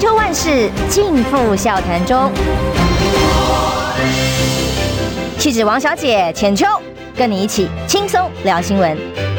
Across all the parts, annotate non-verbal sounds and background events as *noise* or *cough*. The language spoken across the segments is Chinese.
千秋万事尽付笑谈中。气质王小姐浅秋，跟你一起轻松聊新闻。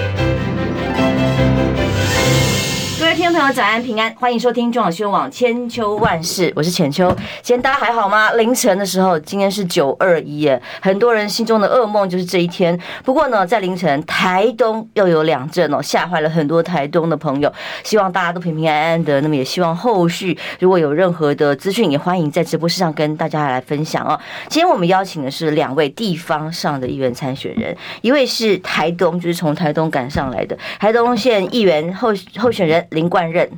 众朋友，早安平安，欢迎收听中广新闻网千秋万世，我是浅秋。今天大家还好吗？凌晨的时候，今天是九二一耶，很多人心中的噩梦就是这一天。不过呢，在凌晨，台东又有两震哦，吓坏了很多台东的朋友。希望大家都平平安安的。那么也希望后续如果有任何的资讯，也欢迎在直播室上跟大家来分享哦。今天我们邀请的是两位地方上的议员参选人，一位是台东，就是从台东赶上来的台东县议员候候选人林冠任，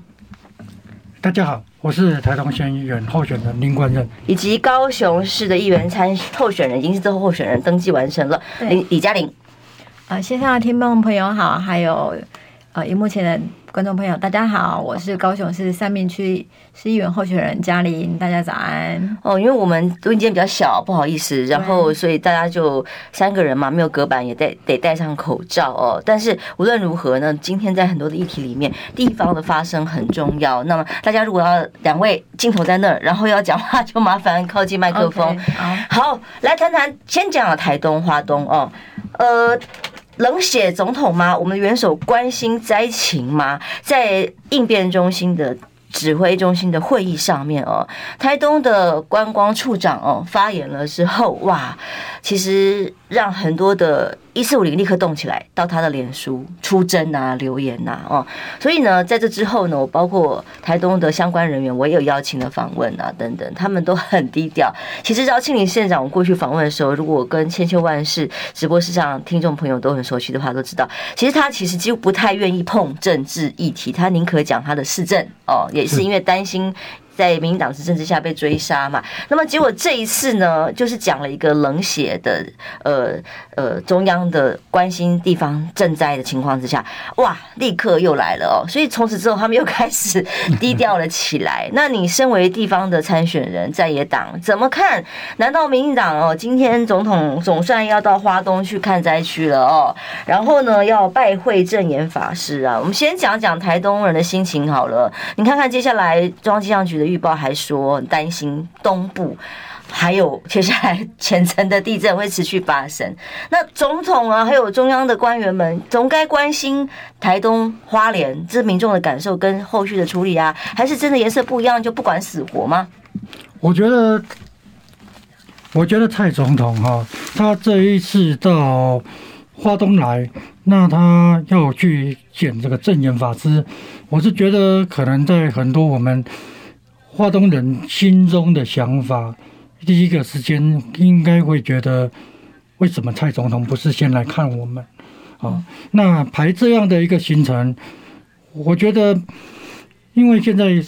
大家好，我是台东县议员候选人林冠任，以及高雄市的议员参候选人，已经是最后候选人登记完成了，李李嘉玲。呃，线上的听众朋友好，还有呃，荧幕前的。观众朋友，大家好，我是高雄市三民区市议员候选人嘉玲，大家早安。哦，因为我们录音间比较小，不好意思，然后所以大家就三个人嘛，没有隔板，也得得戴上口罩哦。但是无论如何呢，今天在很多的议题里面，地方的发声很重要。那么大家如果要两位镜头在那儿，然后要讲话，就麻烦靠近麦克风。Okay, 好，好，来谈谈，先讲了台东花东哦，呃。冷血总统吗？我们的元首关心灾情吗？在应变中心的指挥中心的会议上面哦，台东的观光处长哦发言了之后，哇，其实让很多的。一四五零立刻动起来，到他的脸书出征啊，留言呐、啊，哦，所以呢，在这之后呢，我包括台东的相关人员，我也有邀请的访问啊，等等，他们都很低调。其实饶庆林县长，我过去访问的时候，如果我跟千秋万世直播室上听众朋友都很熟悉的话，都知道，其实他其实几乎不太愿意碰政治议题，他宁可讲他的市政哦，也是因为担心。在民党执政之下被追杀嘛，那么结果这一次呢，就是讲了一个冷血的，呃呃，中央的关心地方赈灾的情况之下，哇，立刻又来了哦，所以从此之后他们又开始 *laughs* 低调了起来。那你身为地方的参选人，在野党怎么看？难道民进党哦，今天总统总算要到花东去看灾区了哦，然后呢，要拜会证严法师啊？我们先讲讲台东人的心情好了，你看看接下来中央气象局的。预报还说担心东部还有接下来 *laughs* 浅层的地震会持续发生。那总统啊，还有中央的官员们，总该关心台东花莲这民众的感受跟后续的处理啊，还是真的颜色不一样就不管死活吗？我觉得，我觉得蔡总统哈，他这一次到花东来，那他要去见这个证严法师，我是觉得可能在很多我们。花东人心中的想法，第一个时间应该会觉得，为什么蔡总统不是先来看我们？啊，那排这样的一个行程，我觉得，因为现在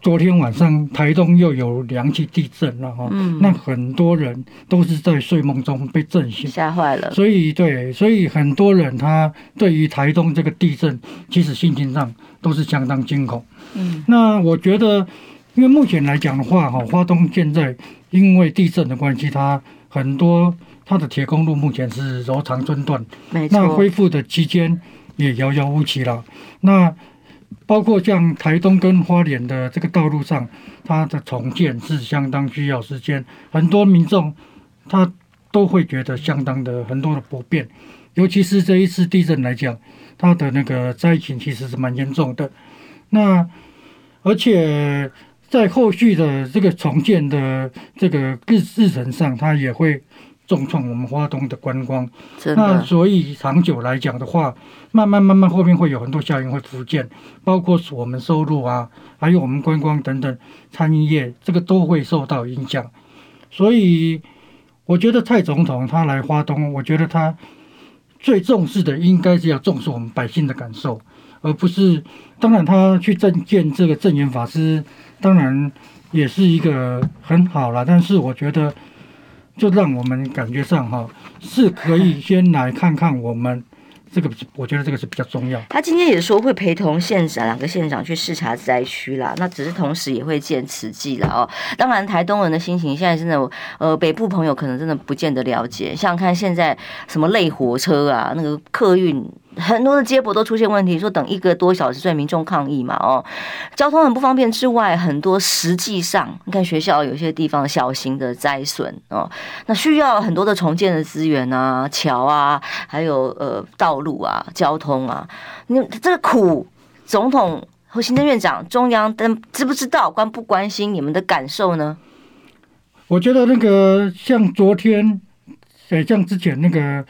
昨天晚上台东又有两起地震了哈，那很多人都是在睡梦中被震醒，吓坏了。所以对，所以很多人他对于台东这个地震，其实心情上都是相当惊恐。嗯，那我觉得。因为目前来讲的话，哈，花东现在因为地震的关系，它很多它的铁公路目前是柔长中断，那恢复的期间也遥遥无期了。那包括像台东跟花莲的这个道路上，它的重建是相当需要时间，很多民众他都会觉得相当的很多的不便，尤其是这一次地震来讲，它的那个灾情其实是蛮严重的。那而且。在后续的这个重建的这个日日程上，它也会重创我们花东的观光。那所以长久来讲的话，慢慢慢慢后面会有很多效应会浮现，包括我们收入啊，还有我们观光等等餐饮业，这个都会受到影响。所以我觉得蔡总统他来花东，我觉得他最重视的应该是要重视我们百姓的感受，而不是当然他去政见这个证严法师。当然也是一个很好了，但是我觉得，就让我们感觉上哈，是可以先来看看我们这个我觉得这个是比较重要。他今天也说会陪同县长两个县长去视察灾区啦，那只是同时也会见慈济了哦。当然，台东人的心情现在真的，呃，北部朋友可能真的不见得了解。像看现在什么类火车啊，那个客运。很多的接驳都出现问题，说等一个多小时，所以民众抗议嘛，哦，交通很不方便之外，很多实际上，你看学校有些地方小型的灾损哦，那需要很多的重建的资源啊，桥啊，还有呃道路啊，交通啊，你这个苦，总统和行政院长，中央但知不知道，关不关心你们的感受呢？我觉得那个像昨天，呃，像之前那个。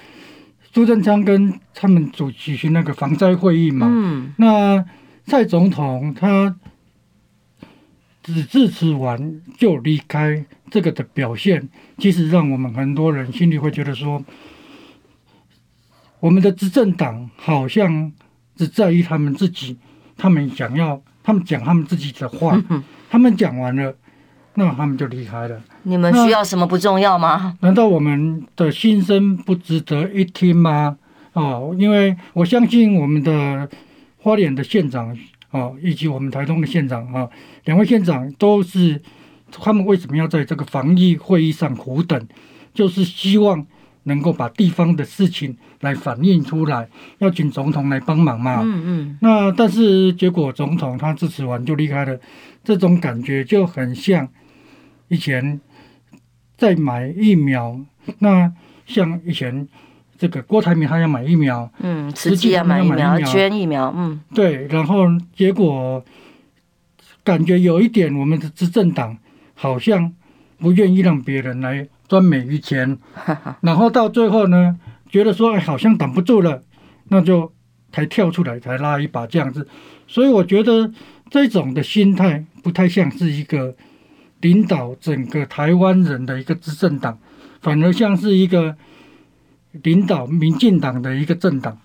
苏贞昌跟他们主举行那个防灾会议嘛，嗯，那蔡总统他只致辞完就离开，这个的表现，其实让我们很多人心里会觉得说，我们的执政党好像只在意他们自己，他们想要，他们讲他们自己的话，他们讲完了。那他们就离开了。你们需要什么不重要吗？难道我们的心声不值得一听吗？哦，因为我相信我们的花莲的县长哦，以及我们台东的县长啊，两位县长都是他们为什么要在这个防疫会议上苦等？就是希望能够把地方的事情来反映出来，要请总统来帮忙嘛。嗯嗯。那但是结果总统他支持完就离开了，这种感觉就很像。以前在买疫苗，那像以前这个郭台铭他要买疫苗，嗯，实际要买疫苗，捐疫苗，嗯，对，然后结果感觉有一点，我们的执政党好像不愿意让别人来专美于前，然后到最后呢，觉得说哎，好像挡不住了，那就才跳出来，才拉一把这样子，所以我觉得这种的心态不太像是一个。领导整个台湾人的一个执政党，反而像是一个领导民进党的一个政党。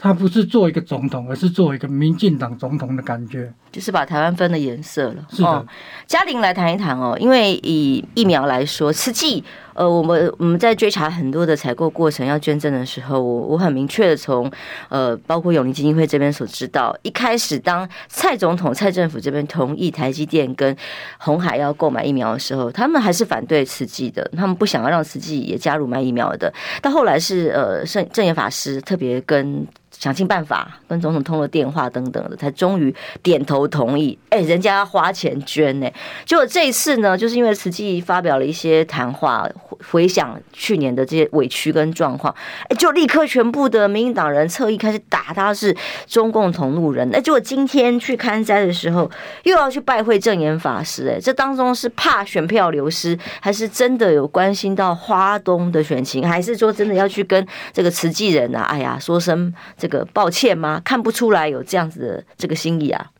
他不是做一个总统，而是做一个民进党总统的感觉，就是把台湾分了颜色了。是的，哦、嘉玲来谈一谈哦，因为以疫苗来说，实际呃，我们我们在追查很多的采购过程要捐赠的时候，我我很明确的从呃，包括永龄基金会这边所知道，一开始当蔡总统、蔡政府这边同意台积电跟红海要购买疫苗的时候，他们还是反对慈济的，他们不想要让慈济也加入买疫苗的。到后来是呃圣正言法师特别跟。想尽办法跟总统通了电话等等的，才终于点头同意。哎，人家要花钱捐呢，结果这一次呢，就是因为慈济发表了一些谈话，回想去年的这些委屈跟状况，哎，就立刻全部的民进党人侧翼开始打他是中共同路人。那，结果今天去看灾的时候，又要去拜会证严法师。哎，这当中是怕选票流失，还是真的有关心到花东的选情，还是说真的要去跟这个慈济人啊？哎呀，说声这。个抱歉吗？看不出来有这样子的这个心意啊。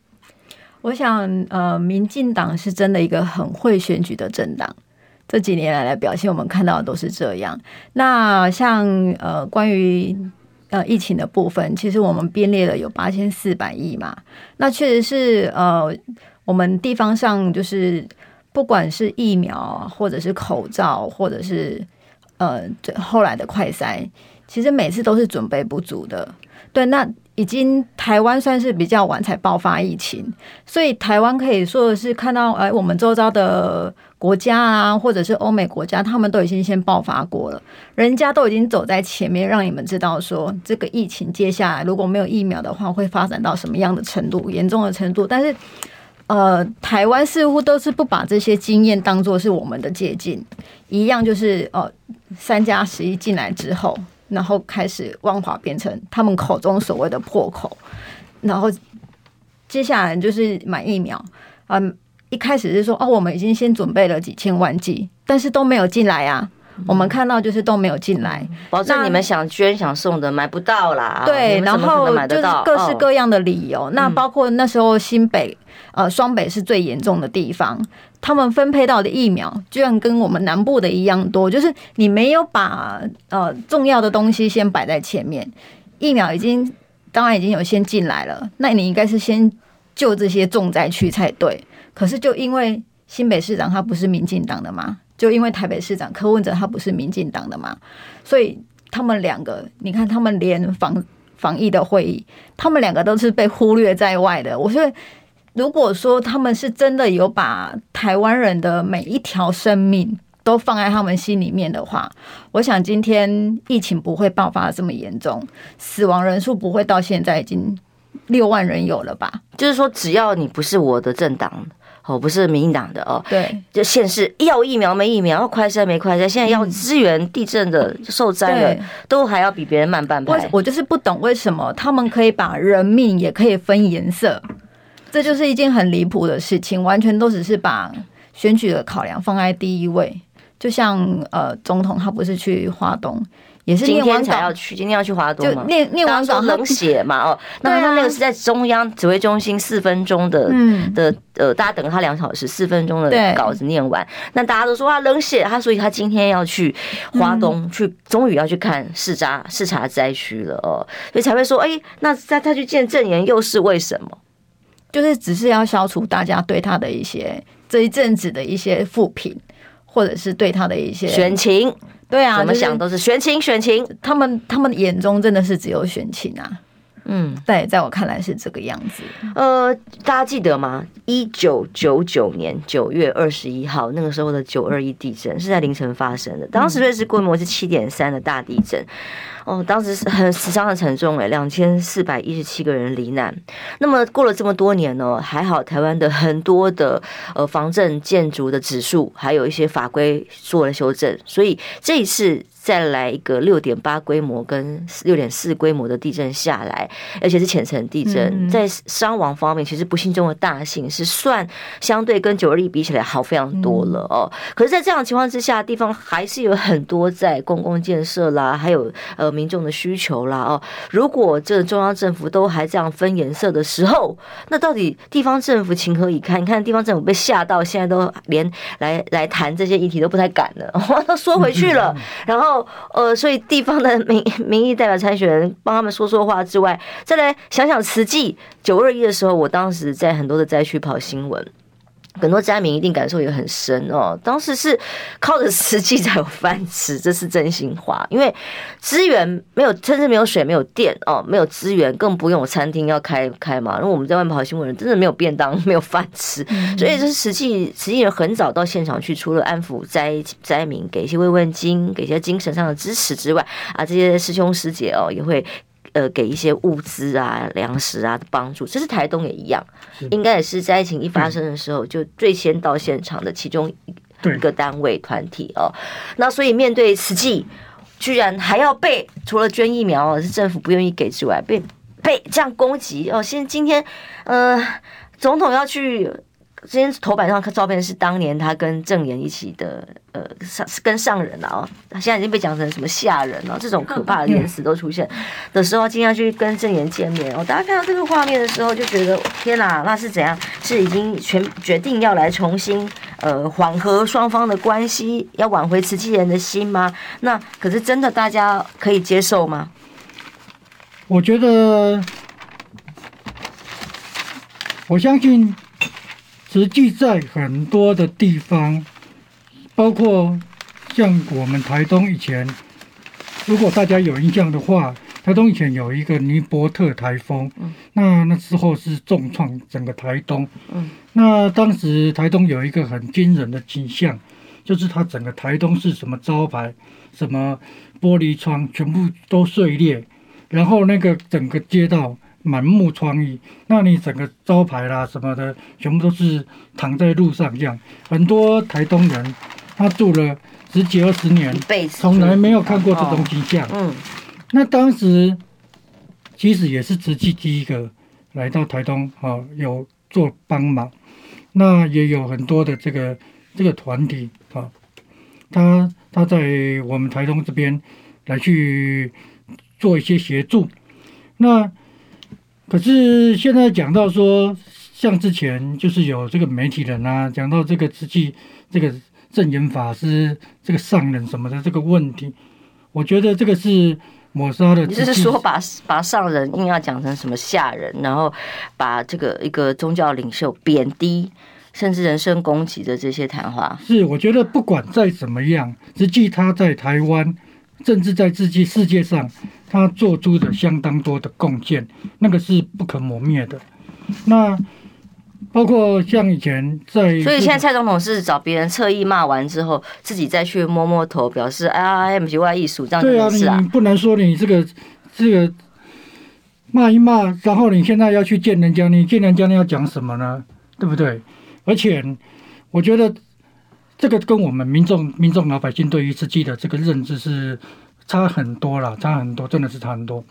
我想，呃，民进党是真的一个很会选举的政党，这几年来的表现，我们看到的都是这样。那像呃，关于呃疫情的部分，其实我们编列了有八千四百亿嘛。那确实是呃，我们地方上就是不管是疫苗，或者是口罩，或者是呃后来的快筛，其实每次都是准备不足的。对，那已经台湾算是比较晚才爆发疫情，所以台湾可以说是看到，哎，我们周遭的国家啊，或者是欧美国家，他们都已经先爆发过了，人家都已经走在前面，让你们知道说这个疫情接下来如果没有疫苗的话，会发展到什么样的程度，严重的程度。但是，呃，台湾似乎都是不把这些经验当做是我们的借鉴，一样就是，呃，三加十一进来之后。然后开始万华变成他们口中所谓的破口，然后接下来就是买疫苗，嗯，一开始是说哦，我们已经先准备了几千万剂，但是都没有进来啊。我们看到就是都没有进来，保证你们想捐想送的买不到啦。对，然后就是各式各样的理由。那包括那时候新北呃双北是最严重的地方。他们分配到的疫苗居然跟我们南部的一样多，就是你没有把呃重要的东西先摆在前面，疫苗已经当然已经有先进来了，那你应该是先救这些重灾区才对。可是就因为新北市长他不是民进党的嘛，就因为台北市长柯文哲他不是民进党的嘛，所以他们两个，你看他们连防防疫的会议，他们两个都是被忽略在外的。我觉得，如果说他们是真的有把台湾人的每一条生命都放在他们心里面的话，我想今天疫情不会爆发这么严重，死亡人数不会到现在已经六万人有了吧？就是说，只要你不是我的政党。哦，不是民进党的哦，对，就县市要疫苗没疫苗，要快筛没快筛，现在要支援地震的受灾的，都还要比别人慢半拍。我就是不懂为什么他们可以把人命也可以分颜色，这就是一件很离谱的事情，完全都只是把选举的考量放在第一位。就像呃，总统他不是去华东。也是今天才要去，今天要去华东嘛？念念完稿冷血嘛？*laughs* 哦，那他那个是在中央指挥中心四分钟的、嗯、的呃，大家等了他两小时，四分钟的稿子念完，那大家都说啊冷血，他所以他今天要去华东、嗯、去，终于要去看视察视察灾区了哦，所以才会说，哎、欸，那他他去见证言又是为什么？就是只是要消除大家对他的一些这一阵子的一些负评，或者是对他的一些选情。对啊，怎么想都是选情，选情。他们他们眼中真的是只有选情啊。嗯，对，在我看来是这个样子。呃，大家记得吗？一九九九年九月二十一号，那个时候的九二一地震是在凌晨发生的。当时瑞士规模是七点三的大地震。哦，当时是很死伤很沉重诶，两千四百一十七个人罹难。那么过了这么多年呢，还好台湾的很多的呃防震建筑的指数，还有一些法规做了修正，所以这一次。再来一个六点八规模跟六点四规模的地震下来，而且是浅层地震，在伤亡方面，其实不幸中的大幸是算相对跟九二一比起来好非常多了哦。可是，在这样的情况之下，地方还是有很多在公共建设啦，还有呃民众的需求啦哦。如果这中央政府都还这样分颜色的时候，那到底地方政府情何以堪？你看地方政府被吓到，现在都连来来谈这些议题都不太敢了，都缩回去了，*laughs* 然后。呃，所以地方的民民意代表参选人帮他们说说话之外，再来想想实际九二一的时候，我当时在很多的灾区跑新闻。很多灾民一定感受也很深哦。当时是靠着实际才有饭吃，*laughs* 这是真心话。因为资源没有，甚至没有水、没有电哦，没有资源，更不用餐厅要开开嘛。因为我们在外面跑新闻，人真的没有便当，*laughs* 没有饭吃。所以这是实际实际人很早到现场去，除了安抚灾灾民，给一些慰问金，给一些精神上的支持之外，啊，这些师兄师姐哦也会。呃，给一些物资啊、粮食啊的帮助，这是台东也一样，应该也是灾情一发生的时候就最先到现场的其中一个单位团体哦。那所以面对实际，居然还要被除了捐疫苗是政府不愿意给之外，被被这样攻击哦。现今天呃，总统要去。今天头版上看照片是当年他跟证严一起的，呃，上跟上人啊，他现在已经被讲成什么下人了，这种可怕的言辞都出现的时候，今天要去跟证严见面哦。大家看到这个画面的时候，就觉得天哪，那是怎样？是已经全决定要来重新呃缓和双方的关系，要挽回慈济人的心吗？那可是真的大家可以接受吗？我觉得，我相信。实际在很多的地方，包括像我们台东以前，如果大家有印象的话，台东以前有一个尼伯特台风，那那时候是重创整个台东。那当时台东有一个很惊人的景象，就是它整个台东是什么招牌、什么玻璃窗全部都碎裂，然后那个整个街道。满目疮痍，那你整个招牌啦什么的，全部都是躺在路上这样。很多台东人，他住了十几二十年，从来没有看过这种景象。嗯，那当时其实也是慈济第一个来到台东，哦，有做帮忙。那也有很多的这个这个团体啊，他他在我们台东这边来去做一些协助。那可是现在讲到说，像之前就是有这个媒体人啊，讲到这个实际这个证严法师这个上人什么的这个问题，我觉得这个是抹杀的。你就是说把把上人硬要讲成什么下人，然后把这个一个宗教领袖贬低，甚至人身攻击的这些谈话。是，我觉得不管再怎么样，实际他在台湾政治在自己世界上，他做出的相当多的贡献，那个是不可磨灭的。那包括像以前在，所以现在蔡总统是找别人侧翼骂完之后，自己再去摸摸头，表示哎呀，M 级外艺术这样子啊，你不能说你这个这个骂一骂，然后你现在要去见人家，你见人家你要讲什么呢？对不对？而且我觉得这个跟我们民众、民众老百姓对于自己的这个认知是差很多了，差很多，真的是差很多。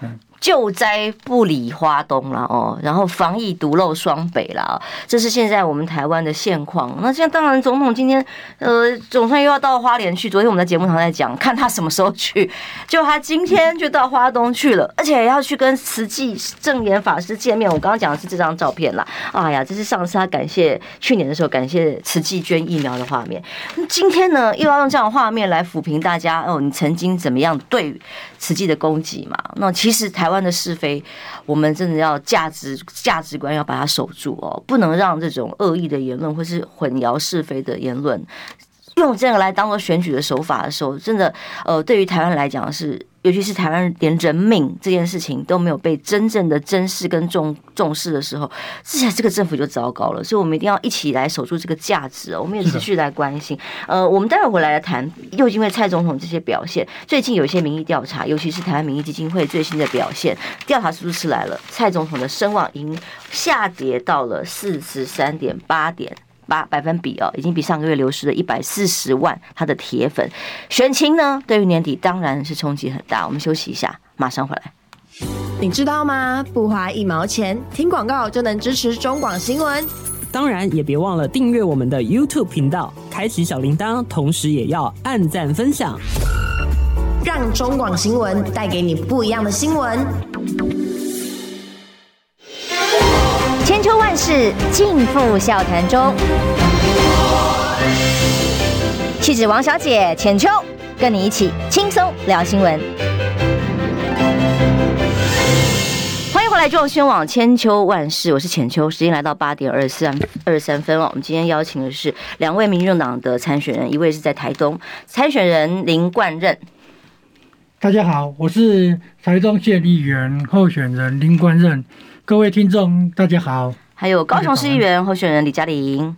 嗯。救灾不理花东了哦，然后防疫独漏双北了，这是现在我们台湾的现况。那现在当然，总统今天呃，总算又要到花莲去。昨天我们在节目上在讲，看他什么时候去，就他今天就到花东去了，而且要去跟慈济证严法师见面。我刚刚讲的是这张照片啦。哎呀，这是上次他感谢去年的时候感谢慈济捐疫苗的画面。今天呢，又要用这样的画面来抚平大家哦，你曾经怎么样对慈济的攻击嘛？那其实台。台湾的是非，我们真的要价值价值观要把它守住哦，不能让这种恶意的言论或是混淆是非的言论，用这个来当做选举的手法的时候，真的呃，对于台湾来讲是。尤其是台湾连人命这件事情都没有被真正的珍视跟重重视的时候，这下这个政府就糟糕了。所以，我们一定要一起来守住这个价值哦。我们也持续来关心。呃，我们待会回来来谈，又因为蔡总统这些表现，最近有一些民意调查，尤其是台湾民意基金会最新的表现，调查出来了，蔡总统的声望已经下跌到了四十三点八点。八百分比哦，已经比上个月流失了一百四十万他的铁粉。选情呢，对于年底当然是冲击很大。我们休息一下，马上回来。你知道吗？不花一毛钱，听广告就能支持中广新闻。当然，也别忘了订阅我们的 YouTube 频道，开启小铃铛，同时也要按赞分享，让中广新闻带给你不一样的新闻。千秋万世尽付笑谈中。气质王小姐浅秋，跟你一起轻松聊新闻。欢迎回来，中新网千秋万世，我是浅秋。时间来到八点二十三二十三分了。我们今天邀请的是两位民众党的参选人，一位是在台东参选人林冠任。大家好，我是台中县议员候选人林冠任。各位听众，大家好。还有高雄市议员候选人李嘉玲。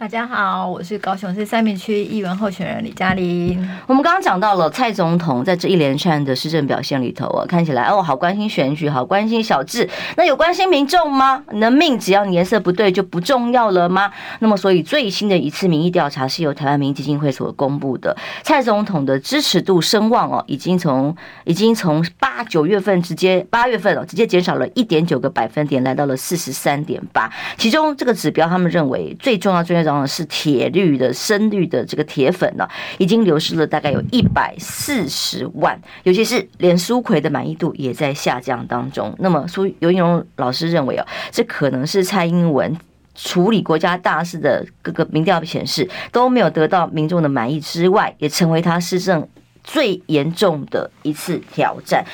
大家好，我是高雄市三民区议员候选人李嘉玲。我们刚刚讲到了蔡总统在这一连串的施政表现里头啊，看起来哦，好关心选举，好关心小智。那有关心民众吗？你的命只要你颜色不对就不重要了吗？那么，所以最新的一次民意调查是由台湾民意基金会所公布的，蔡总统的支持度声望哦，已经从已经从八九月份直接八月份哦，直接减少了一点九个百分点，来到了四十三点八。其中这个指标，他们认为最重要、最重要。是铁绿的深绿的这个铁粉呢，已经流失了大概有一百四十万，尤其是连苏奎的满意度也在下降当中。那么苏游盈隆老师认为哦，这可能是蔡英文处理国家大事的各个民调显示都没有得到民众的满意之外，也成为他施政最严重的一次挑战，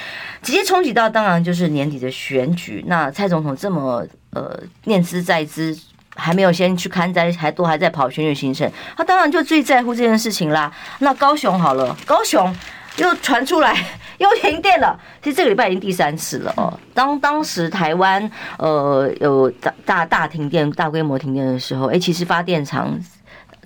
直接冲击到当然就是年底的选举。那蔡总统这么呃念兹在兹。还没有先去看灾，还都还在跑选举行程，他当然就最在乎这件事情啦。那高雄好了，高雄又传出来 *laughs* 又停电了，其实这个礼拜已经第三次了哦。当当时台湾呃有大大大停电、大规模停电的时候，哎，其实发电厂。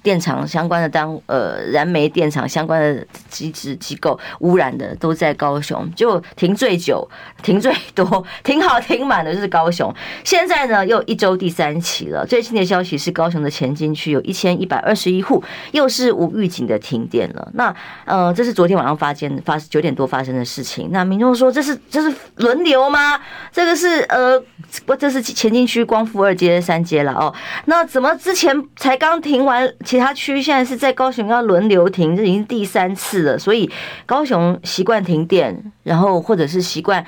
电厂相关的当呃燃煤电厂相关的机制机构污染的都在高雄，就停最久、停最多、停好停满的就是高雄。现在呢又一周第三起了，最新的消息是高雄的前金区有一千一百二十一户又是无预警的停电了。那呃这是昨天晚上发现发九点多发生的事情。那民众说这是这是轮流吗？这个是呃不这是前金区光复二街三街了哦。那怎么之前才刚停完？其他区现在是在高雄要轮流停，这已经第三次了。所以高雄习惯停电，然后或者是习惯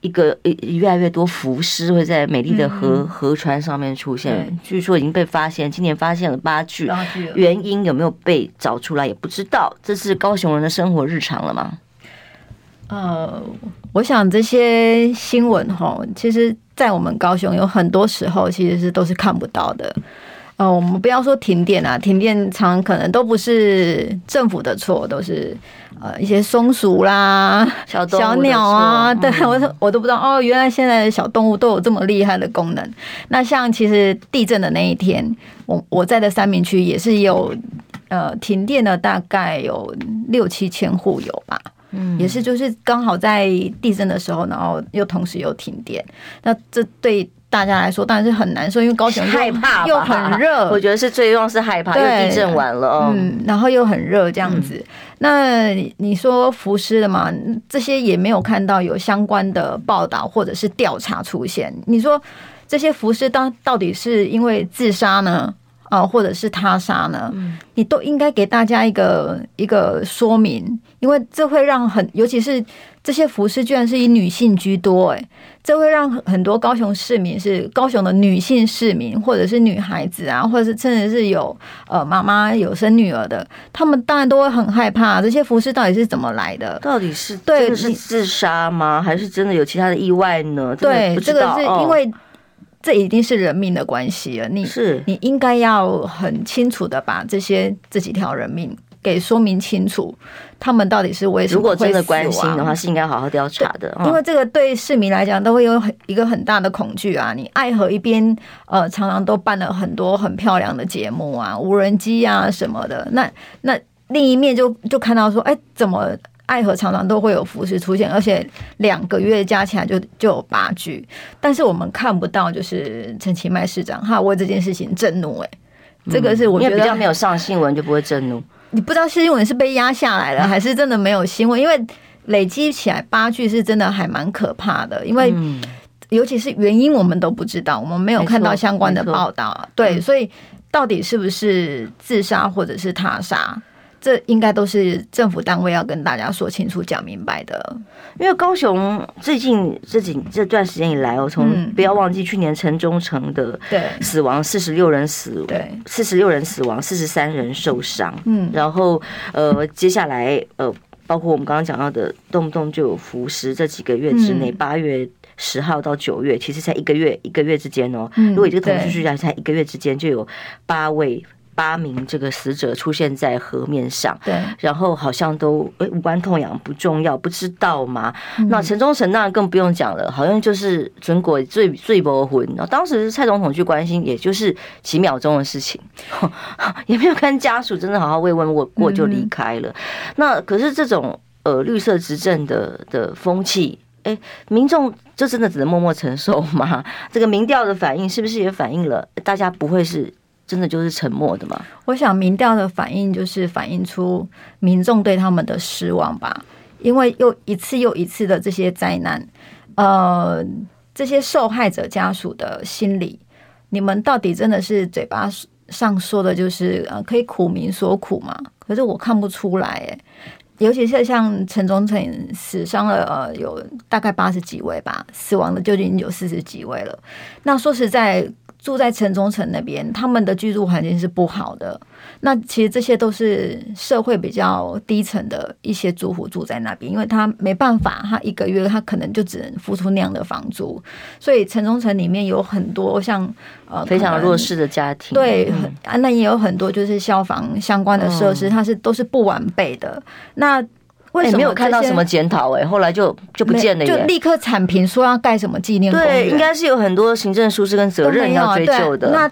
一个越来越多浮尸会在美丽的河河川上面出现。据说已经被发现，今年发现了八具，原因有没有被找出来也不知道。这是高雄人的生活日常了吗？呃，我想这些新闻哈，其实，在我们高雄有很多时候其实是都是看不到的。呃，我们不要说停电啊，停电常常可能都不是政府的错，都是呃一些松鼠啦、小小鸟啊，对我我都不知道哦，原来现在的小动物都有这么厉害的功能。那像其实地震的那一天，我我在的三明区也是有呃停电的，大概有六七千户有吧，嗯，也是就是刚好在地震的时候，然后又同时又停电，那这对。大家来说当然是很难受，因为高雄害怕又很热，我觉得是最重要是害怕，因为地震完了，嗯，然后又很热这样子。嗯、那你说浮尸的嘛，这些也没有看到有相关的报道或者是调查出现。你说这些浮尸当到底是因为自杀呢？啊，或者是他杀呢？你都应该给大家一个一个说明，因为这会让很，尤其是这些服饰居然是以女性居多，哎，这会让很多高雄市民是高雄的女性市民，或者是女孩子啊，或者是甚至是有呃妈妈有生女儿的，他们当然都会很害怕，这些服饰到底是怎么来的？到底是对是自杀吗？还是真的有其他的意外呢？对，这个是因为。这已经是人命的关系了，你是你应该要很清楚的把这些这几条人命给说明清楚，他们到底是为什么？如果真的关心的话，是应该好好调查的。因为这个对市民来讲都会有很一个很大的恐惧啊！你爱河一边呃，常常都办了很多很漂亮的节目啊，无人机啊什么的，那那另一面就就看到说，哎，怎么？爱河常常都会有浮尸出现，而且两个月加起来就就有八具，但是我们看不到，就是陈其迈市长他为这件事情震怒，哎，这个是我觉得比较没有上新闻就不会震怒。你不知道新闻是被压下来了，还是真的没有新闻？因为累积起来八句是真的还蛮可怕的，因为尤其是原因我们都不知道，我们没有看到相关的报道，对，所以到底是不是自杀或者是他杀？这应该都是政府单位要跟大家说清楚、讲明白的。因为高雄最近这几这段时间以来，我从不要忘记去年城中城的死亡四十六人死，对，四十六人死亡，四十三人受伤。嗯，然后呃，接下来呃，包括我们刚刚讲到的，动不动就有浮尸，这几个月之内，八月十号到九月，其实才一个月一个月之间哦。如果以这个统计数据来，才一个月之间就有八位。八名这个死者出现在河面上，对，然后好像都哎无关痛痒，不重要，不知道吗？嗯、那城中城当然更不用讲了，好像就是准国最最不婚。那当时蔡总统去关心，也就是几秒钟的事情，*laughs* 也没有跟家属真的好好慰问过过就离开了。嗯、那可是这种呃绿色执政的的风气，哎，民众就真的只能默默承受吗？这个民调的反应是不是也反映了大家不会是？真的就是沉默的吗？我想民调的反应就是反映出民众对他们的失望吧，因为又一次又一次的这些灾难，呃，这些受害者家属的心理，你们到底真的是嘴巴上说的就是呃可以苦民所苦吗？可是我看不出来，哎，尤其是像城中城死伤了呃有大概八十几位吧，死亡的就已经有四十几位了。那说实在。住在城中城那边，他们的居住环境是不好的。那其实这些都是社会比较低层的一些住户住在那边，因为他没办法，他一个月他可能就只能付出那样的房租。所以城中城里面有很多像呃非常弱势的家庭，对，啊，那也有很多就是消防相关的设施，它是都是不完备的。那为什么、欸、没有看到什么检讨？哎，后来就就不见了，就立刻铲平说要盖什么纪念公园。对，应该是有很多行政疏失跟责任要追究的。那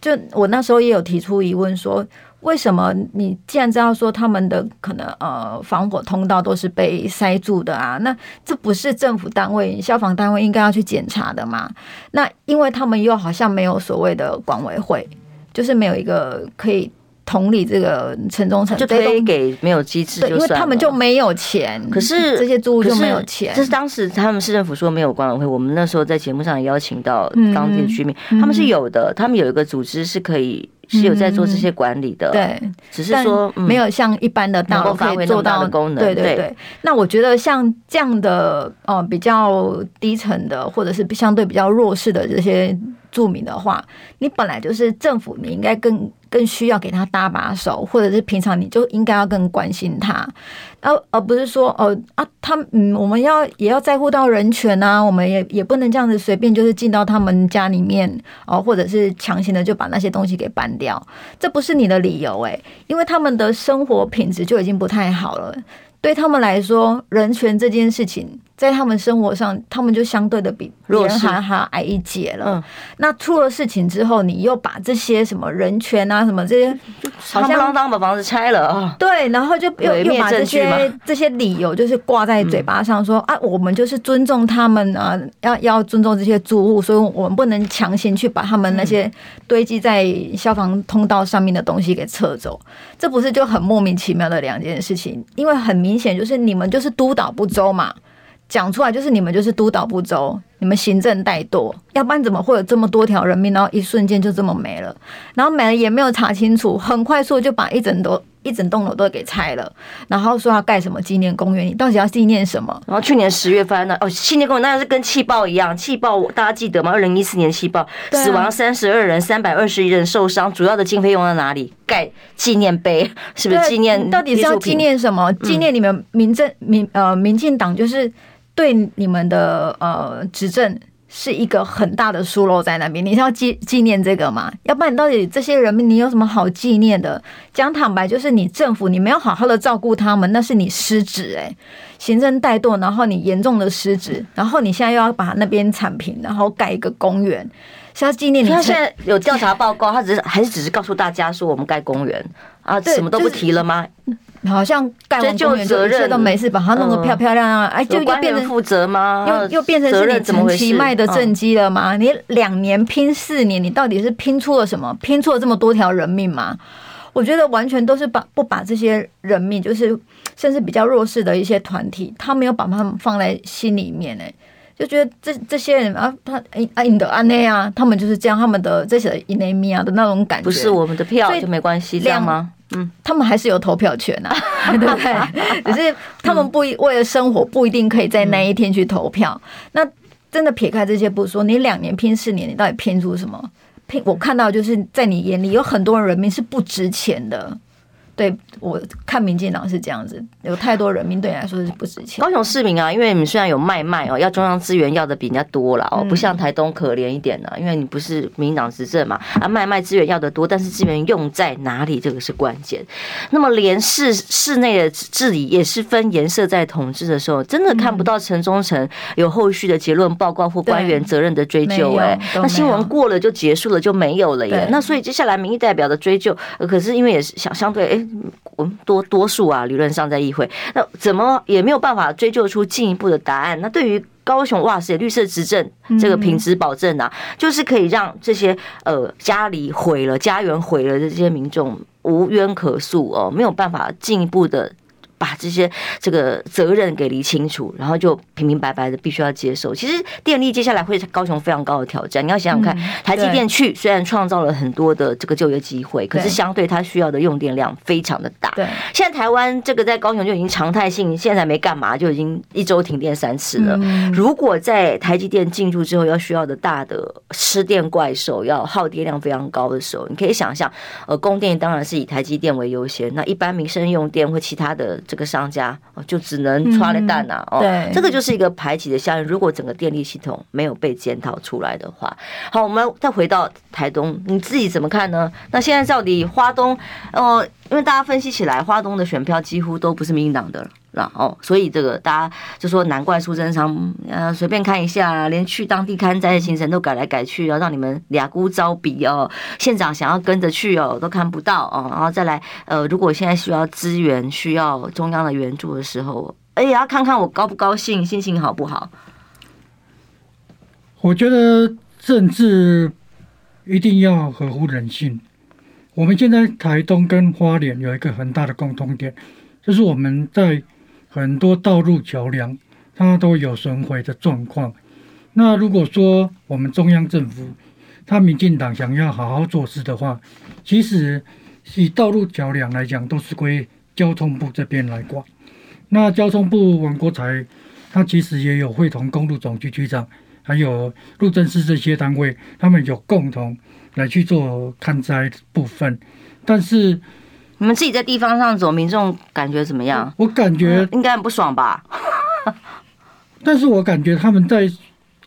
就我那时候也有提出疑问说，说为什么你既然知道说他们的可能呃防火通道都是被塞住的啊？那这不是政府单位、消防单位应该要去检查的吗？那因为他们又好像没有所谓的管委会，就是没有一个可以。同理，这个城中城就推给没有机制，因为他们就没有钱。可是这些租户就没有钱。这是当时他们市政府说没有管委会，我们那时候在节目上也邀请到当地的居民，他们是有的，他们有一个组织是可以是有在做这些管理的。对，只是说没有像一般的大楼可以做到的功能。对对对。那我觉得像这样的哦，比较低层的，或者是相对比较弱势的这些住民的话，你本来就是政府，你应该更。更需要给他搭把手，或者是平常你就应该要更关心他，而而不是说哦啊，他嗯，我们要也要在乎到人权啊，我们也也不能这样子随便就是进到他们家里面哦，或者是强行的就把那些东西给搬掉，这不是你的理由诶，因为他们的生活品质就已经不太好了。对他们来说，人权这件事情在他们生活上，他们就相对的比别人还还矮一截了。嗯，那出了事情之后，你又把这些什么人权啊，什么这些，好像当当把房子拆了啊。对，然后就又又把这些这些理由就是挂在嘴巴上说，说啊，我们就是尊重他们啊，要要尊重这些住户，所以我们不能强行去把他们那些堆积在消防通道上面的东西给撤走。这不是就很莫名其妙的两件事情？因为很明。明显就是你们就是督导不周嘛，讲出来就是你们就是督导不周，你们行政怠惰，要不然怎么会有这么多条人命，然后一瞬间就这么没了，然后没了也没有查清楚，很快速就把一整栋一整栋楼都给拆了，然后说要盖什么纪念公园，你到底要纪念什么？然后去年十月份呢，哦，纪念公园那是跟气爆一样，气爆大家记得吗？二零一四年气爆，死亡三十二人，三百二十一人受伤，主要的经费用在哪里？盖纪念碑，是不是纪念？到底是要纪念什么？纪念你们民政民呃民进党就是对你们的呃执政。是一个很大的疏漏在那边，你是要纪纪念这个吗？要不然你到底这些人民你有什么好纪念的？讲坦白，就是你政府你没有好好的照顾他们，那是你失职诶，行政怠惰，然后你严重的失职，然后你现在又要把那边铲平，然后盖一个公园，是要纪念你。他现在有调查报告，他只是还是只是告诉大家说我们盖公园啊，什么都不提了吗？就是好像盖完公园就一切都没事，把它弄得漂漂亮亮，哎，就又变成负责吗？又又变成是你陈其迈的政绩了吗？你两年拼四年，你到底是拼出了什么？拼出了这么多条人命吗？我觉得完全都是把不把这些人命，就是甚至比较弱势的一些团体，他没有把他们放在心里面，哎，就觉得这这些人啊，他哎哎你的安内啊，他们就是这样，他们的这些伊内米啊的那种感觉，不是我们的票就没关系，这样吗？他们还是有投票权呐、啊，*laughs* 对不对？只是他们不为了生活不一定可以在那一天去投票。那真的撇开这些不说，你两年拼四年，你到底拼出什么？拼我看到就是在你眼里有很多人民是不值钱的。对，我看民进党是这样子，有太多人民对你来说是不值钱。高雄市民啊，因为你们虽然有卖卖哦，要中央资源要的比人家多了哦，不像台东可怜一点呢，因为你不是民进党执政嘛，啊卖卖资源要的多，但是资源用在哪里，这个是关键。那么连市市内的治理也是分颜色在统治的时候，真的看不到陈忠诚有后续的结论报告或官员责任的追究哎，那新闻过了就结束了就没有了耶。那所以接下来民意代表的追究，可是因为也是相相对哎。我们多多数啊，理论上在议会，那怎么也没有办法追究出进一步的答案。那对于高雄哇塞，绿色执政这个品质保证啊，就是可以让这些呃家里毁了、家园毁了的这些民众无冤可诉哦，没有办法进一步的。把这些这个责任给理清楚，然后就平平白白的必须要接受。其实电力接下来会高雄非常高的挑战，你要想想看，台积电去虽然创造了很多的这个就业机会，可是相对它需要的用电量非常的大。对，现在台湾这个在高雄就已经常态性，现在没干嘛就已经一周停电三次了。如果在台积电进驻之后，要需要的大的吃电怪兽，要耗电量非常高的时候，你可以想象，呃，供电当然是以台积电为优先，那一般民生用电或其他的。这个商家哦，就只能抓了蛋呐哦，这个就是一个排挤的效应。如果整个电力系统没有被检讨出来的话，好，我们再回到台东，你自己怎么看呢？那现在到底花东哦，因为大家分析起来，花东的选票几乎都不是民进党的了。然后，所以这个大家就说，难怪苏贞昌呃随便看一下，连去当地勘灾的行程都改来改去，然后让你们俩姑招比哦，县长想要跟着去哦，都看不到哦。然后再来呃，如果现在需要资源、需要中央的援助的时候，哎呀，要看看我高不高兴，心情好不好？我觉得政治一定要合乎人性。我们现在台东跟花莲有一个很大的共通点，就是我们在。很多道路桥梁，它都有损毁的状况。那如果说我们中央政府，他民进党想要好好做事的话，其实以道路桥梁来讲，都是归交通部这边来管。那交通部王国才，他其实也有会同公路总局局长，还有路政司这些单位，他们有共同来去做勘灾部分。但是你们自己在地方上走，民众感觉怎么样？我感觉应该很不爽吧。*laughs* 但是我感觉他们在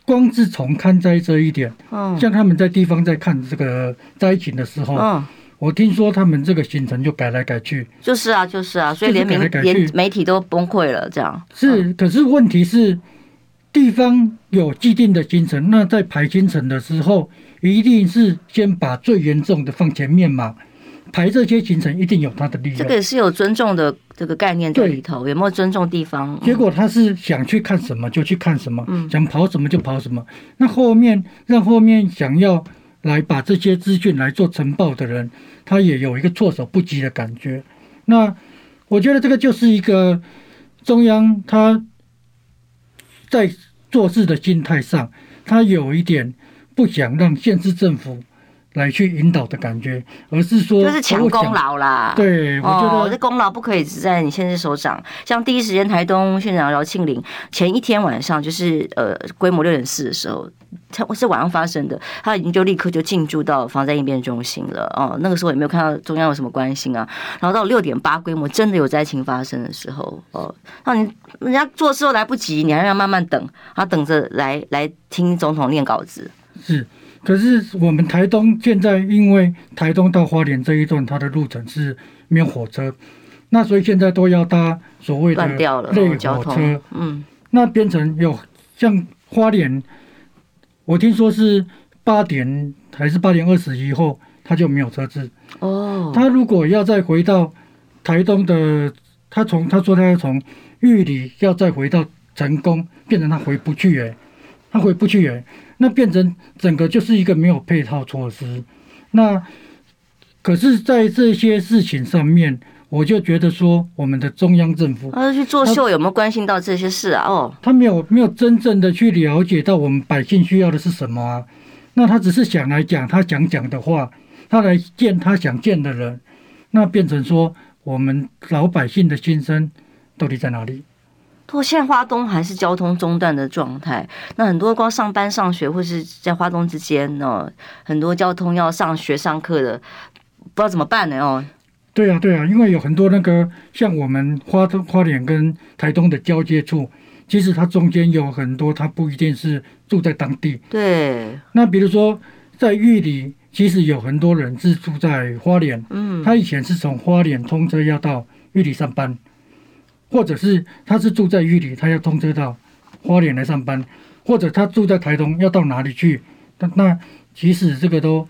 光是从看灾这一点，嗯，像他们在地方在看这个灾情的时候，嗯，我听说他们这个行程就改来改去。就是啊，就是啊，所以连媒连媒体都崩溃了，这样是。可是问题是，地方有既定的行程，那在排行程的时候，一定是先把最严重的放前面嘛。排这些行程一定有他的利益，这个也是有尊重的这个概念在里头，有没有尊重地方？结果他是想去看什么就去看什么，想跑什么就跑什么。那后面让后面想要来把这些资讯来做呈报的人，他也有一个措手不及的感觉。那我觉得这个就是一个中央他在做事的心态上，他有一点不想让县市政府。来去引导的感觉，而是说就是抢功劳啦。对，我觉得、哦、这功劳不可以只在你现在首长。像第一时间台东县长饶庆林前一天晚上，就是呃规模六点四的时候，他是晚上发生的，他已经就立刻就进驻到防灾应变中心了。哦，那个时候也没有看到中央有什么关心啊。然后到六点八规模真的有灾情发生的时候，哦，那你人家做事都来不及，你还要慢慢等，他等着来来听总统念稿子。是。可是我们台东现在因为台东到花莲这一段，它的路程是没有火车，那所以现在都要搭所谓的类火车。嗯，那变成有像花莲，我听说是八点还是八点二十以后，他就没有车子。哦，他如果要再回到台东的，他从他说他要从玉里要再回到成功，变成他回不去哎，他回不去哎。那变成整个就是一个没有配套措施，那可是，在这些事情上面，我就觉得说，我们的中央政府，他去作秀，有没有关心到这些事啊？哦，他没有，没有真正的去了解到我们百姓需要的是什么啊？那他只是想来讲他想讲的话，他来见他想见的人，那变成说，我们老百姓的心声到底在哪里？不过现在花东还是交通中断的状态，那很多光上班上学或是在花东之间呢，很多交通要上学上课的，不知道怎么办呢？哦，对啊，对啊，因为有很多那个像我们花东花莲跟台东的交界处，其实它中间有很多，它不一定是住在当地。对，那比如说在玉里，其实有很多人是住在花莲，嗯，他以前是从花莲通车要到玉里上班。或者是他是住在玉里，他要通车到花莲来上班，或者他住在台东，要到哪里去？那那其实这个都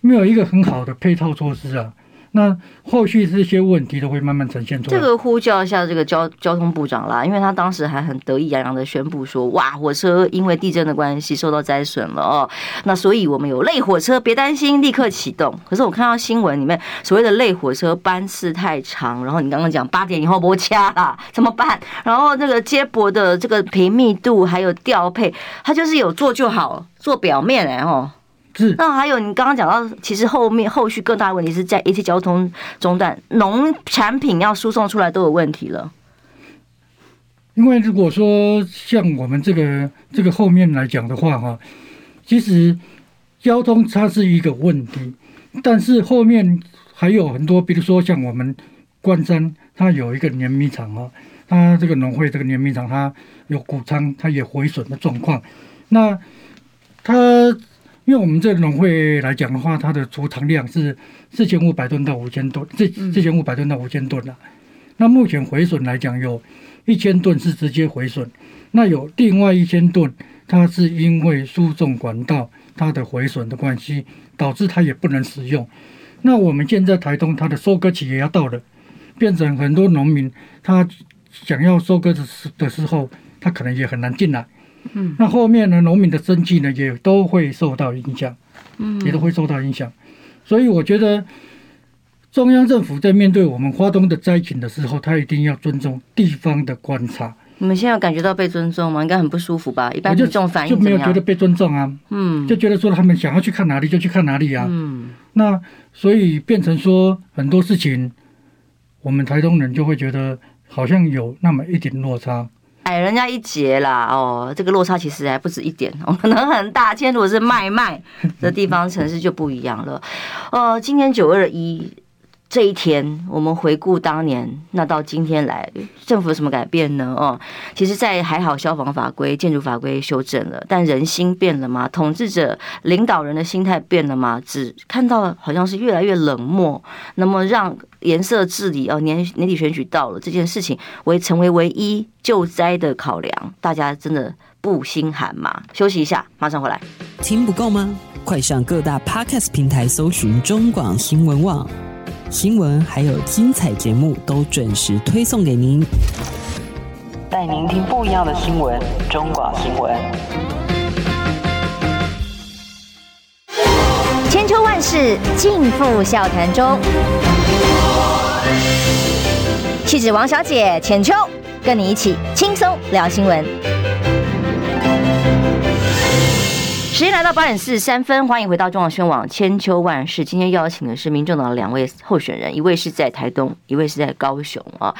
没有一个很好的配套措施啊。那后续这些问题都会慢慢呈现出来。这个呼叫一下这个交交通部长啦，因为他当时还很得意洋洋的宣布说：“哇，火车因为地震的关系受到灾损了哦，那所以我们有类火车，别担心，立刻启动。”可是我看到新闻里面所谓的类火车班次太长，然后你刚刚讲八点以后不掐啦，怎么办？然后那个接驳的这个频密度还有调配，它就是有做就好，做表面哎哦。是，那还有你刚刚讲到，其实后面后续更大的问题是在一些交通中断，农产品要输送出来都有问题了。因为如果说像我们这个这个后面来讲的话，哈，其实交通它是一个问题，但是后面还有很多，比如说像我们关山，它有一个碾米厂啊，它这个农会这个碾米厂，它有谷仓，它也毁损的状况，那它。因为我们这个农会来讲的话，它的储藏量是四千五百吨到五千吨，这四千五百吨到五千吨了。那目前回损来讲，有一千吨是直接回损，那有另外一千吨，它是因为输送管道它的回损的关系，导致它也不能使用。那我们现在台东它的收割期也要到了，变成很多农民他想要收割的时的时候，他可能也很难进来。嗯，那后面呢，农民的生计呢也都会受到影响，嗯，也都会受到影响。所以我觉得中央政府在面对我们花东的灾情的时候，他一定要尊重地方的观察。你们现在感觉到被尊重吗？应该很不舒服吧？一般就这种反应就没有觉得被尊重啊，嗯，就觉得说他们想要去看哪里就去看哪里啊，嗯，那所以变成说很多事情，我们台东人就会觉得好像有那么一点落差。矮人家一截啦。哦，这个落差其实还不止一点，*laughs* 可能很大。今天如果是卖卖的地方城市就不一样了。呃，今天九二一。这一天，我们回顾当年，那到今天来，政府有什么改变呢？哦，其实，在还好，消防法规、建筑法规修正了，但人心变了吗？统治者、领导人的心态变了吗？只看到好像是越来越冷漠，那么让颜色治理哦，年年底选举到了，这件事情为成为唯一救灾的考量，大家真的不心寒吗？休息一下，马上回来。听不够吗？快上各大 Podcast 平台搜寻中广新闻网。新闻还有精彩节目都准时推送给您，带您听不一样的新闻。中广新闻，千秋万世尽付笑谈中。气质王小姐浅秋，跟你一起轻松聊新闻。时间来到八点四十三分，欢迎回到中广宣网千秋万世。今天邀请的是民众党两位候选人，一位是在台东，一位是在高雄啊。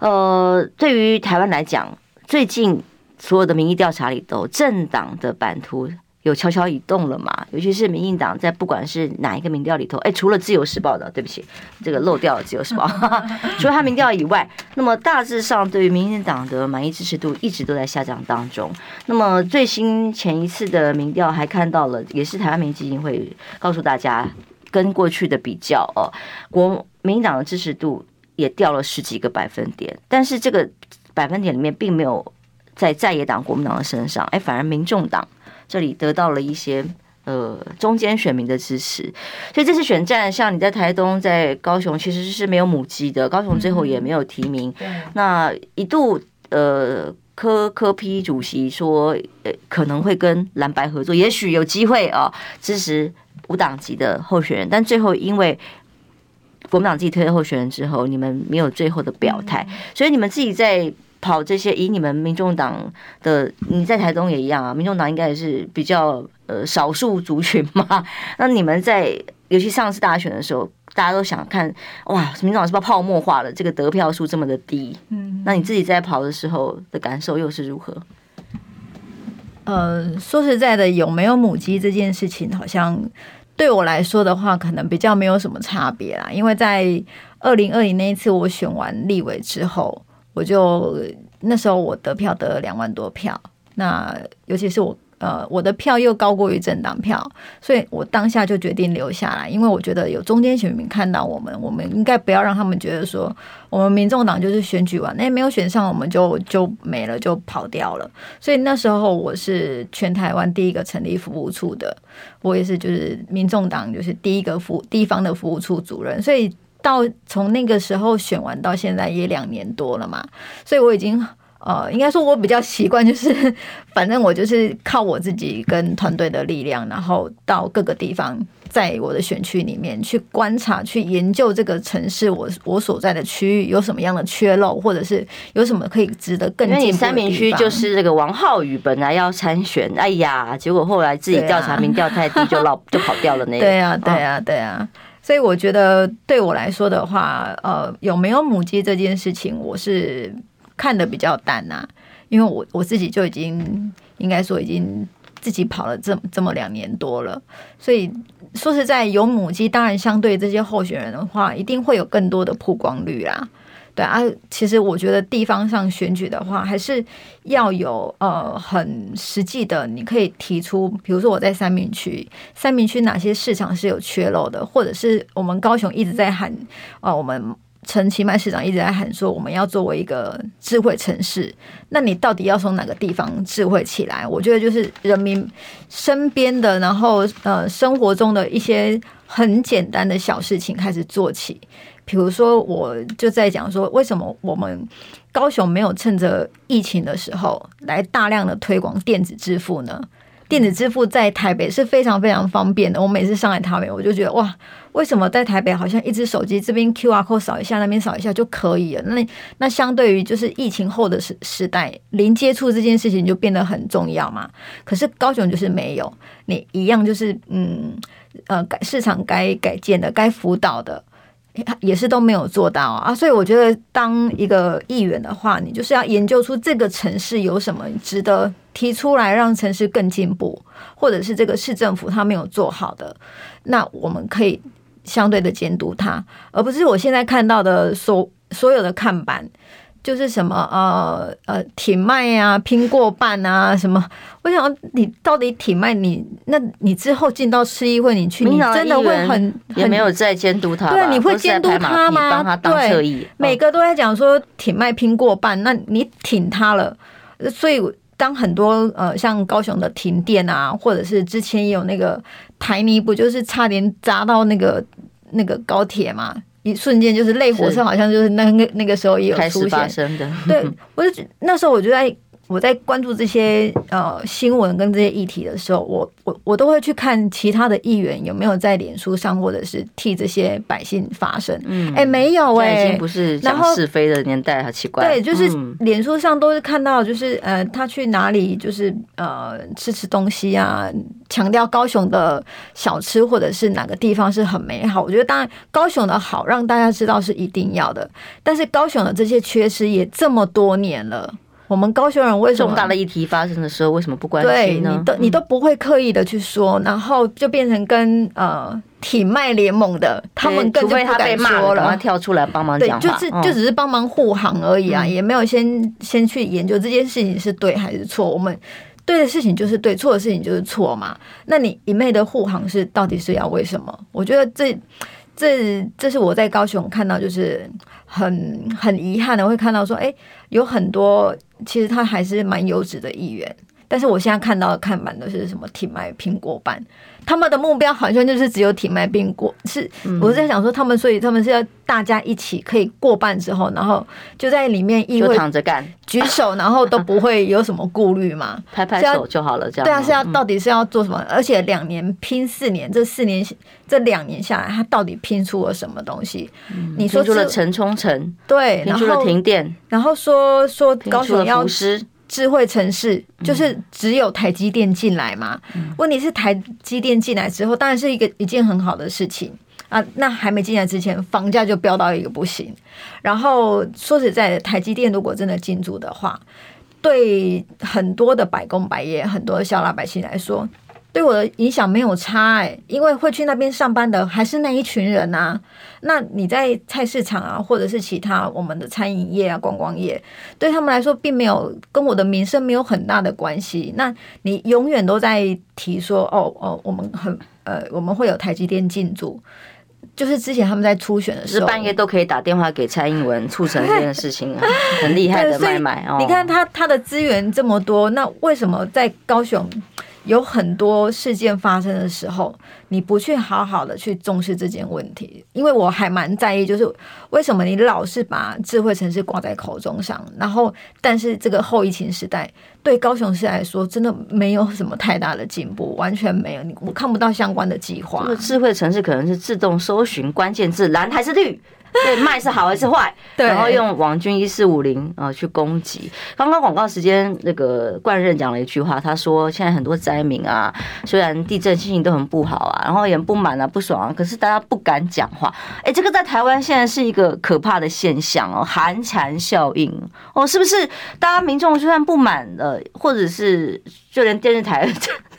呃，对于台湾来讲，最近所有的民意调查里头，政党的版图。有悄悄移动了嘛？尤其是民进党在不管是哪一个民调里头，哎，除了自由时报的，对不起，这个漏掉了自由时报。*laughs* *laughs* 除了他民调以外，那么大致上对于民进党的满意支持度一直都在下降当中。那么最新前一次的民调还看到了，也是台湾民意基金会告诉大家，跟过去的比较哦，国民进党的支持度也掉了十几个百分点，但是这个百分点里面并没有在在野党国民党的身上，哎，反而民众党。这里得到了一些呃中间选民的支持，所以这次选战，像你在台东、在高雄，其实是没有母鸡的。高雄最后也没有提名。那一度呃科科批主席说，呃可能会跟蓝白合作，也许有机会啊支持无党籍的候选人，但最后因为国民党自己推了候选人之后，你们没有最后的表态，所以你们自己在。跑这些，以你们民众党的，你在台东也一样啊。民众党应该也是比较呃少数族群嘛。*laughs* 那你们在，尤其上次大选的时候，大家都想看哇，民众党是不是泡沫化了？这个得票数这么的低，嗯，那你自己在跑的时候的感受又是如何？呃，说实在的，有没有母鸡这件事情，好像对我来说的话，可能比较没有什么差别啦。因为在二零二零那一次我选完立委之后。我就那时候我得票得了两万多票，那尤其是我呃我的票又高过于政党票，所以我当下就决定留下来，因为我觉得有中间选民看到我们，我们应该不要让他们觉得说我们民众党就是选举完那没有选上我们就就没了就跑掉了，所以那时候我是全台湾第一个成立服务处的，我也是就是民众党就是第一个服地方的服务处主任，所以。到从那个时候选完到现在也两年多了嘛，所以我已经呃，应该说我比较习惯，就是 *laughs* 反正我就是靠我自己跟团队的力量，然后到各个地方，在我的选区里面去观察、去研究这个城市，我我所在的区域有什么样的缺漏，或者是有什么可以值得更进步的地方。因为你三明区就是这个王浩宇本来要参选，哎呀，结果后来自己调查民调太低，就老就跑掉了那个。对啊，对啊，对啊。所以我觉得，对我来说的话，呃，有没有母鸡这件事情，我是看得比较淡呐、啊，因为我我自己就已经应该说已经自己跑了这么这么两年多了，所以说实在有母鸡，当然相对这些候选人的话，一定会有更多的曝光率啦。对啊，其实我觉得地方上选举的话，还是要有呃很实际的，你可以提出，比如说我在三民区，三民区哪些市场是有缺漏的，或者是我们高雄一直在喊，呃，我们陈其迈市长一直在喊说我们要作为一个智慧城市，那你到底要从哪个地方智慧起来？我觉得就是人民身边的，然后呃生活中的一些很简单的小事情开始做起。比如说，我就在讲说，为什么我们高雄没有趁着疫情的时候来大量的推广电子支付呢？电子支付在台北是非常非常方便的。我每次上来台北，我就觉得哇，为什么在台北好像一只手机这边 QR code 扫一下，那边扫一下就可以了？那那相对于就是疫情后的时时代，零接触这件事情就变得很重要嘛。可是高雄就是没有，你一样就是嗯呃，改市场该改建的，该辅导的。也是都没有做到啊。所以我觉得，当一个议员的话，你就是要研究出这个城市有什么值得提出来，让城市更进步，或者是这个市政府他没有做好的，那我们可以相对的监督他，而不是我现在看到的所所有的看板。就是什么呃呃挺卖啊，拼过半啊，什么？我想你到底挺卖你，那你之后进到市议会，你去，你真的会很也没有在监督他，对，你会监督他吗？对，每个都在讲说挺卖拼过半，那你挺他了，所以当很多呃像高雄的停电啊，或者是之前也有那个台泥，不就是差点砸到那个那个高铁嘛？一瞬间就是类火车，好像就是那那那个时候也有出现。对，我就那时候我就在。我在关注这些呃新闻跟这些议题的时候，我我我都会去看其他的议员有没有在脸书上或者是替这些百姓发声。嗯，哎、欸，没有哎、欸，已经不是讲是非的年代，好奇怪。对，就是脸书上都是看到，就是呃，他去哪里就是呃吃吃东西啊，强调高雄的小吃或者是哪个地方是很美好。我觉得当然高雄的好让大家知道是一定要的，但是高雄的这些缺失也这么多年了。我们高雄人为什么重大的议题发生的时候，为什么不关心呢？对，你都你都不会刻意的去说，然后就变成跟呃体卖联盟的他们更就不敢说了，他跳出来帮忙对，就是就只是帮忙护航而已啊，嗯、也没有先先去研究这件事情是对还是错。我们对的事情就是对，错的事情就是错嘛。那你一昧的护航是到底是要为什么？我觉得这这这是我在高雄看到就是很很遗憾的，会看到说，哎，有很多。其实他还是蛮优质的议员，但是我现在看到的看板都是什么挺卖苹果版，他们的目标好像就是只有挺迈拼过，是我是在想说他们，所以他们是要大家一起可以过半之后，然后就在里面议会躺着干，举手，然后都不会有什么顾虑嘛，*laughs* 拍拍手就好了，这样对啊，是要到底是要做什么？而且两年拼四年，这四年这两年下来，他到底拼出了什么东西？你说拼出了陈冲城，对，拼出了停电，然后说说高雄要智慧城市，就是只有台积电进来嘛？问题是台积电进来之后，当然是一个一件很好的事情啊。那还没进来之前，房价就飙到一个不行。然后说实在的，台积电如果真的进驻的话，对很多的百工百业、很多的小老百姓来说，对我的影响没有差哎，因为会去那边上班的还是那一群人呐。那你在菜市场啊，或者是其他我们的餐饮业啊、观光业，对他们来说并没有跟我的名声没有很大的关系。那你永远都在提说哦哦，我们很呃，我们会有台积电进驻，就是之前他们在初选的时候，半夜都可以打电话给蔡英文促成这件事情啊，*laughs* 很厉害的买卖哦。你看他他的资源这么多，那为什么在高雄？有很多事件发生的时候，你不去好好的去重视这件问题，因为我还蛮在意，就是为什么你老是把智慧城市挂在口中上，然后但是这个后疫情时代对高雄市来说，真的没有什么太大的进步，完全没有，你我看不到相关的计划。智慧城市可能是自动搜寻关键字蓝还是绿？*laughs* 对，卖是好还是坏？对，然后用王军一四五零啊去攻击。刚刚广告时间，那个冠任讲了一句话，他说现在很多灾民啊，虽然地震心情都很不好啊，然后也不满啊、不爽啊，可是大家不敢讲话。哎，这个在台湾现在是一个可怕的现象哦，寒蝉效应哦，是不是？大家民众就算不满了，或者是就连电视台。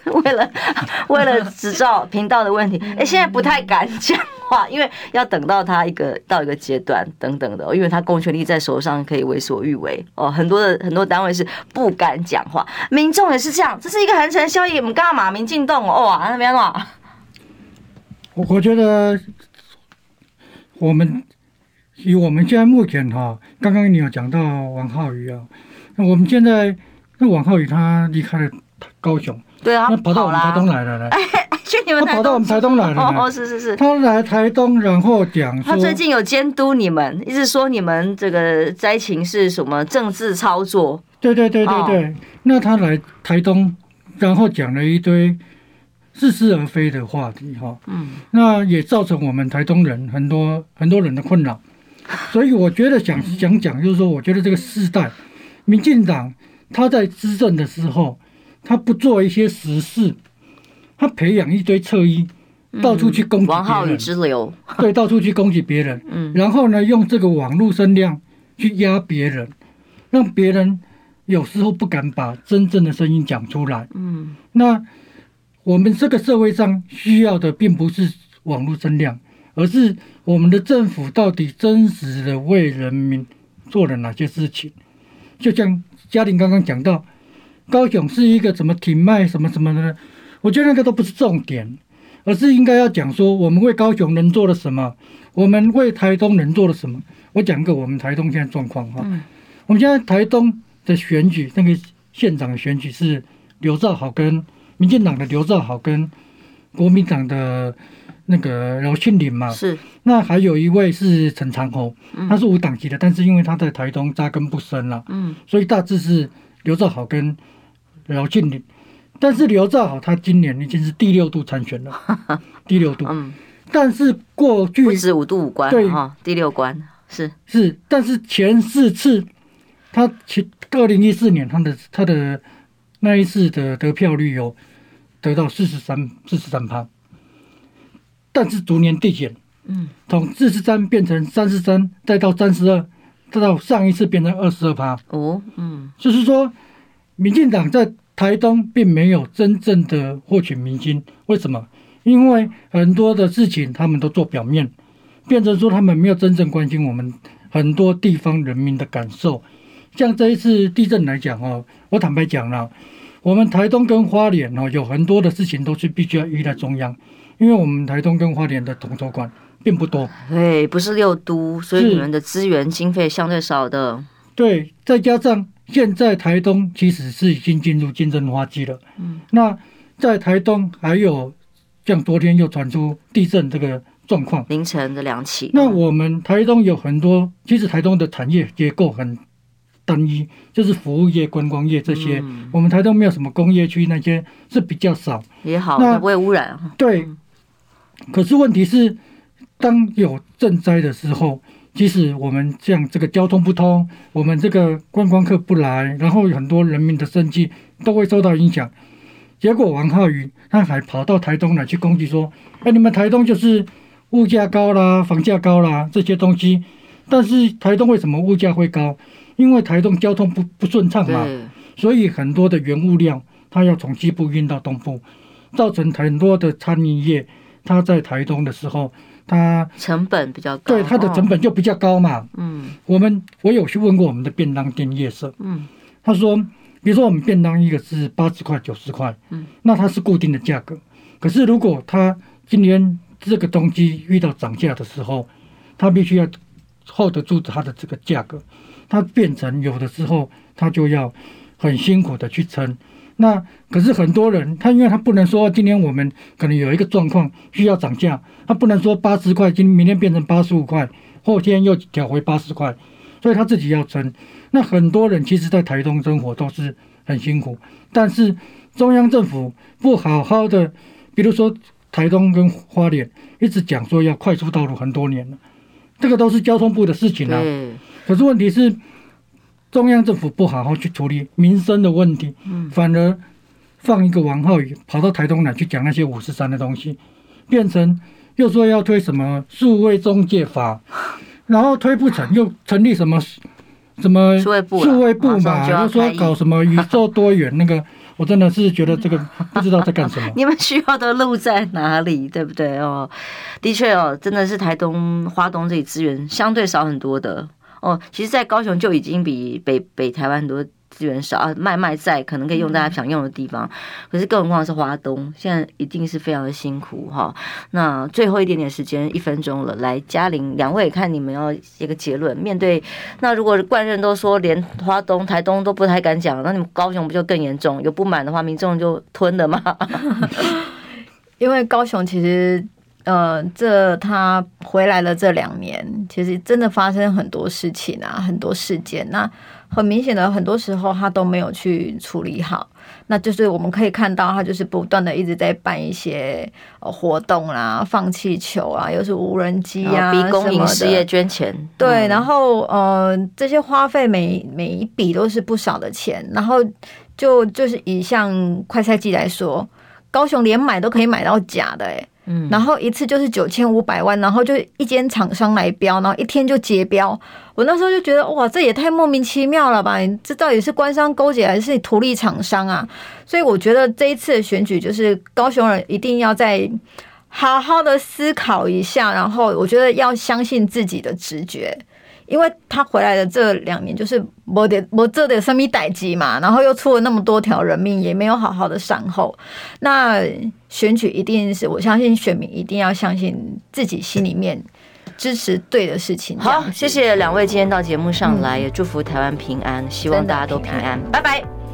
*laughs* 为了 *laughs* 为了执照频道的问题，哎，现在不太敢讲话，因为要等到他一个到一个阶段等等的，因为他公权力在手上，可以为所欲为哦。很多的很多单位是不敢讲话，民众也是这样，这是一个寒蝉效应。我们干嘛？民进党哦，那边嘛。我我觉得我们以我们现在目前哈，刚刚你有讲到王浩宇啊，那我们现在那王浩宇他离开了高雄。对啊，他跑到我们台东来了呢。哎，*laughs* 去你们台东，他跑到我们台东来了。哦，是是是。他来台东，然后讲，他最近有监督你们，一直说你们这个灾情是什么政治操作。对对对对对。那他来台东，然后讲了一堆似是而非的话题哈。嗯。那也造成我们台东人很多很多人的困扰。所以我觉得想想讲，就是说，我觉得这个世代，民进党他在执政的时候。他不做一些实事，他培养一堆侧翼，到处去攻击别人，王浩宇之流，*laughs* 对，到处去攻击别人，嗯，然后呢，用这个网络声量去压别人，让别人有时候不敢把真正的声音讲出来，嗯，那我们这个社会上需要的并不是网络声量，而是我们的政府到底真实的为人民做了哪些事情？就像嘉玲刚刚讲到，高雄是一个怎么停卖什么什么的，我觉得那个都不是重点。而是应该要讲说，我们为高雄能做了什么？我们为台东能做了什么？我讲个我们台东现在状况哈。我们现在台东的选举，那个县长的选举是刘兆好跟民进党的刘兆好跟国民党的那个饶庆林嘛。是。那还有一位是陈长侯，他是无党籍的，但是因为他在台东扎根不深了，嗯，所以大致是刘兆好跟饶庆铃。但是刘兆好他今年已经是第六度参选了，*laughs* 第六度。嗯，但是过去不止五度五关，对哈，第六关是是。但是前四次，他前二零一四年他的他的那一次的得票率有得到四十三四十三趴，但是逐年递减，嗯，从四十三变成三十三，再到三十二，再到上一次变成二十二趴。哦，嗯，就是说，民进党在。台东并没有真正的获取民心，为什么？因为很多的事情他们都做表面，变成说他们没有真正关心我们很多地方人民的感受。像这一次地震来讲哦，我坦白讲了，我们台东跟花莲哦，有很多的事情都是必须要依赖中央，因为我们台东跟花莲的统筹管并不多。对，不是六都，所以你们的资源经费相对少的。对，再加上。现在台东其实是已经进入金针花季了。嗯，那在台东还有像昨天又传出地震这个状况，凌晨的两起。那我们台东有很多，其实台东的产业结构很单一，就是服务业、观光业这些。嗯、我们台东没有什么工业区，那些是比较少。也好，那不会污染。对。嗯、可是问题是，当有震灾的时候。即使我们像这个交通不通，我们这个观光客不来，然后很多人民的生计都会受到影响。结果王浩宇他还跑到台东来去攻击说：“哎，你们台东就是物价高啦，房价高啦这些东西。但是台东为什么物价会高？因为台东交通不不顺畅嘛，所以很多的原物料它要从西部运到东部，造成很多的餐饮业它在台东的时候。”他成本比较高，对，他的成本就比较高嘛。嗯，我们我有去问过我们的便当店业者，嗯，他说，比如说我们便当一个是八十块、九十块，嗯，那它是固定的价格。可是如果他今天这个东西遇到涨价的时候，他必须要 hold 得住它的这个价格，他变成有的时候他就要很辛苦的去撑。那可是很多人，他因为他不能说今天我们可能有一个状况需要涨价，他不能说八十块，今明天变成八十五块，后天又调回八十块，所以他自己要撑。那很多人其实，在台东生活都是很辛苦，但是中央政府不好好的，比如说台东跟花莲一直讲说要快速道路很多年了，这个都是交通部的事情啊。可是问题是。中央政府不好好去处理民生的问题，反而放一个王浩宇跑到台东来去讲那些五十三的东西，变成又说要推什么数位中介法，*laughs* 然后推不成又成立什么什么数位部数位部嘛，又说搞什么宇宙多元那个，我真的是觉得这个 *laughs* 不知道在干什么。你们需要的路在哪里？对不对哦？的确哦，真的是台东花东这里资源相对少很多的。哦，其实，在高雄就已经比北北台湾很多资源少啊，卖卖在可能可以用大家想用的地方，可是更何况是花东，现在一定是非常的辛苦哈。那最后一点点时间，一分钟了，来嘉玲两位看你们要一个结论。面对那如果冠任都说连花东、台东都不太敢讲，那你们高雄不就更严重？有不满的话，民众就吞了吗？*laughs* 因为高雄其实。呃，这他回来了这两年，其实真的发生很多事情啊，很多事件。那很明显的，很多时候他都没有去处理好。那就是我们可以看到，他就是不断的一直在办一些活动啦，放气球啊，又是无人机啊，逼公营事业捐钱。对，然后呃，这些花费每每一笔都是不少的钱。然后就就是以像快赛季来说，高雄连买都可以买到假的，欸，嗯，然后一次就是九千五百万，然后就一间厂商来标，然后一天就结标。我那时候就觉得，哇，这也太莫名其妙了吧？这到底是官商勾结还是图利厂商啊？所以我觉得这一次的选举，就是高雄人一定要再好好的思考一下，然后我觉得要相信自己的直觉。因为他回来的这两年就是我得没做的什么代机嘛，然后又出了那么多条人命，也没有好好的善后。那选举一定是我相信选民一定要相信自己心里面支持对的事情。好，谢谢两位今天到节目上来，也祝福台湾平安，希望大家都平安。拜拜。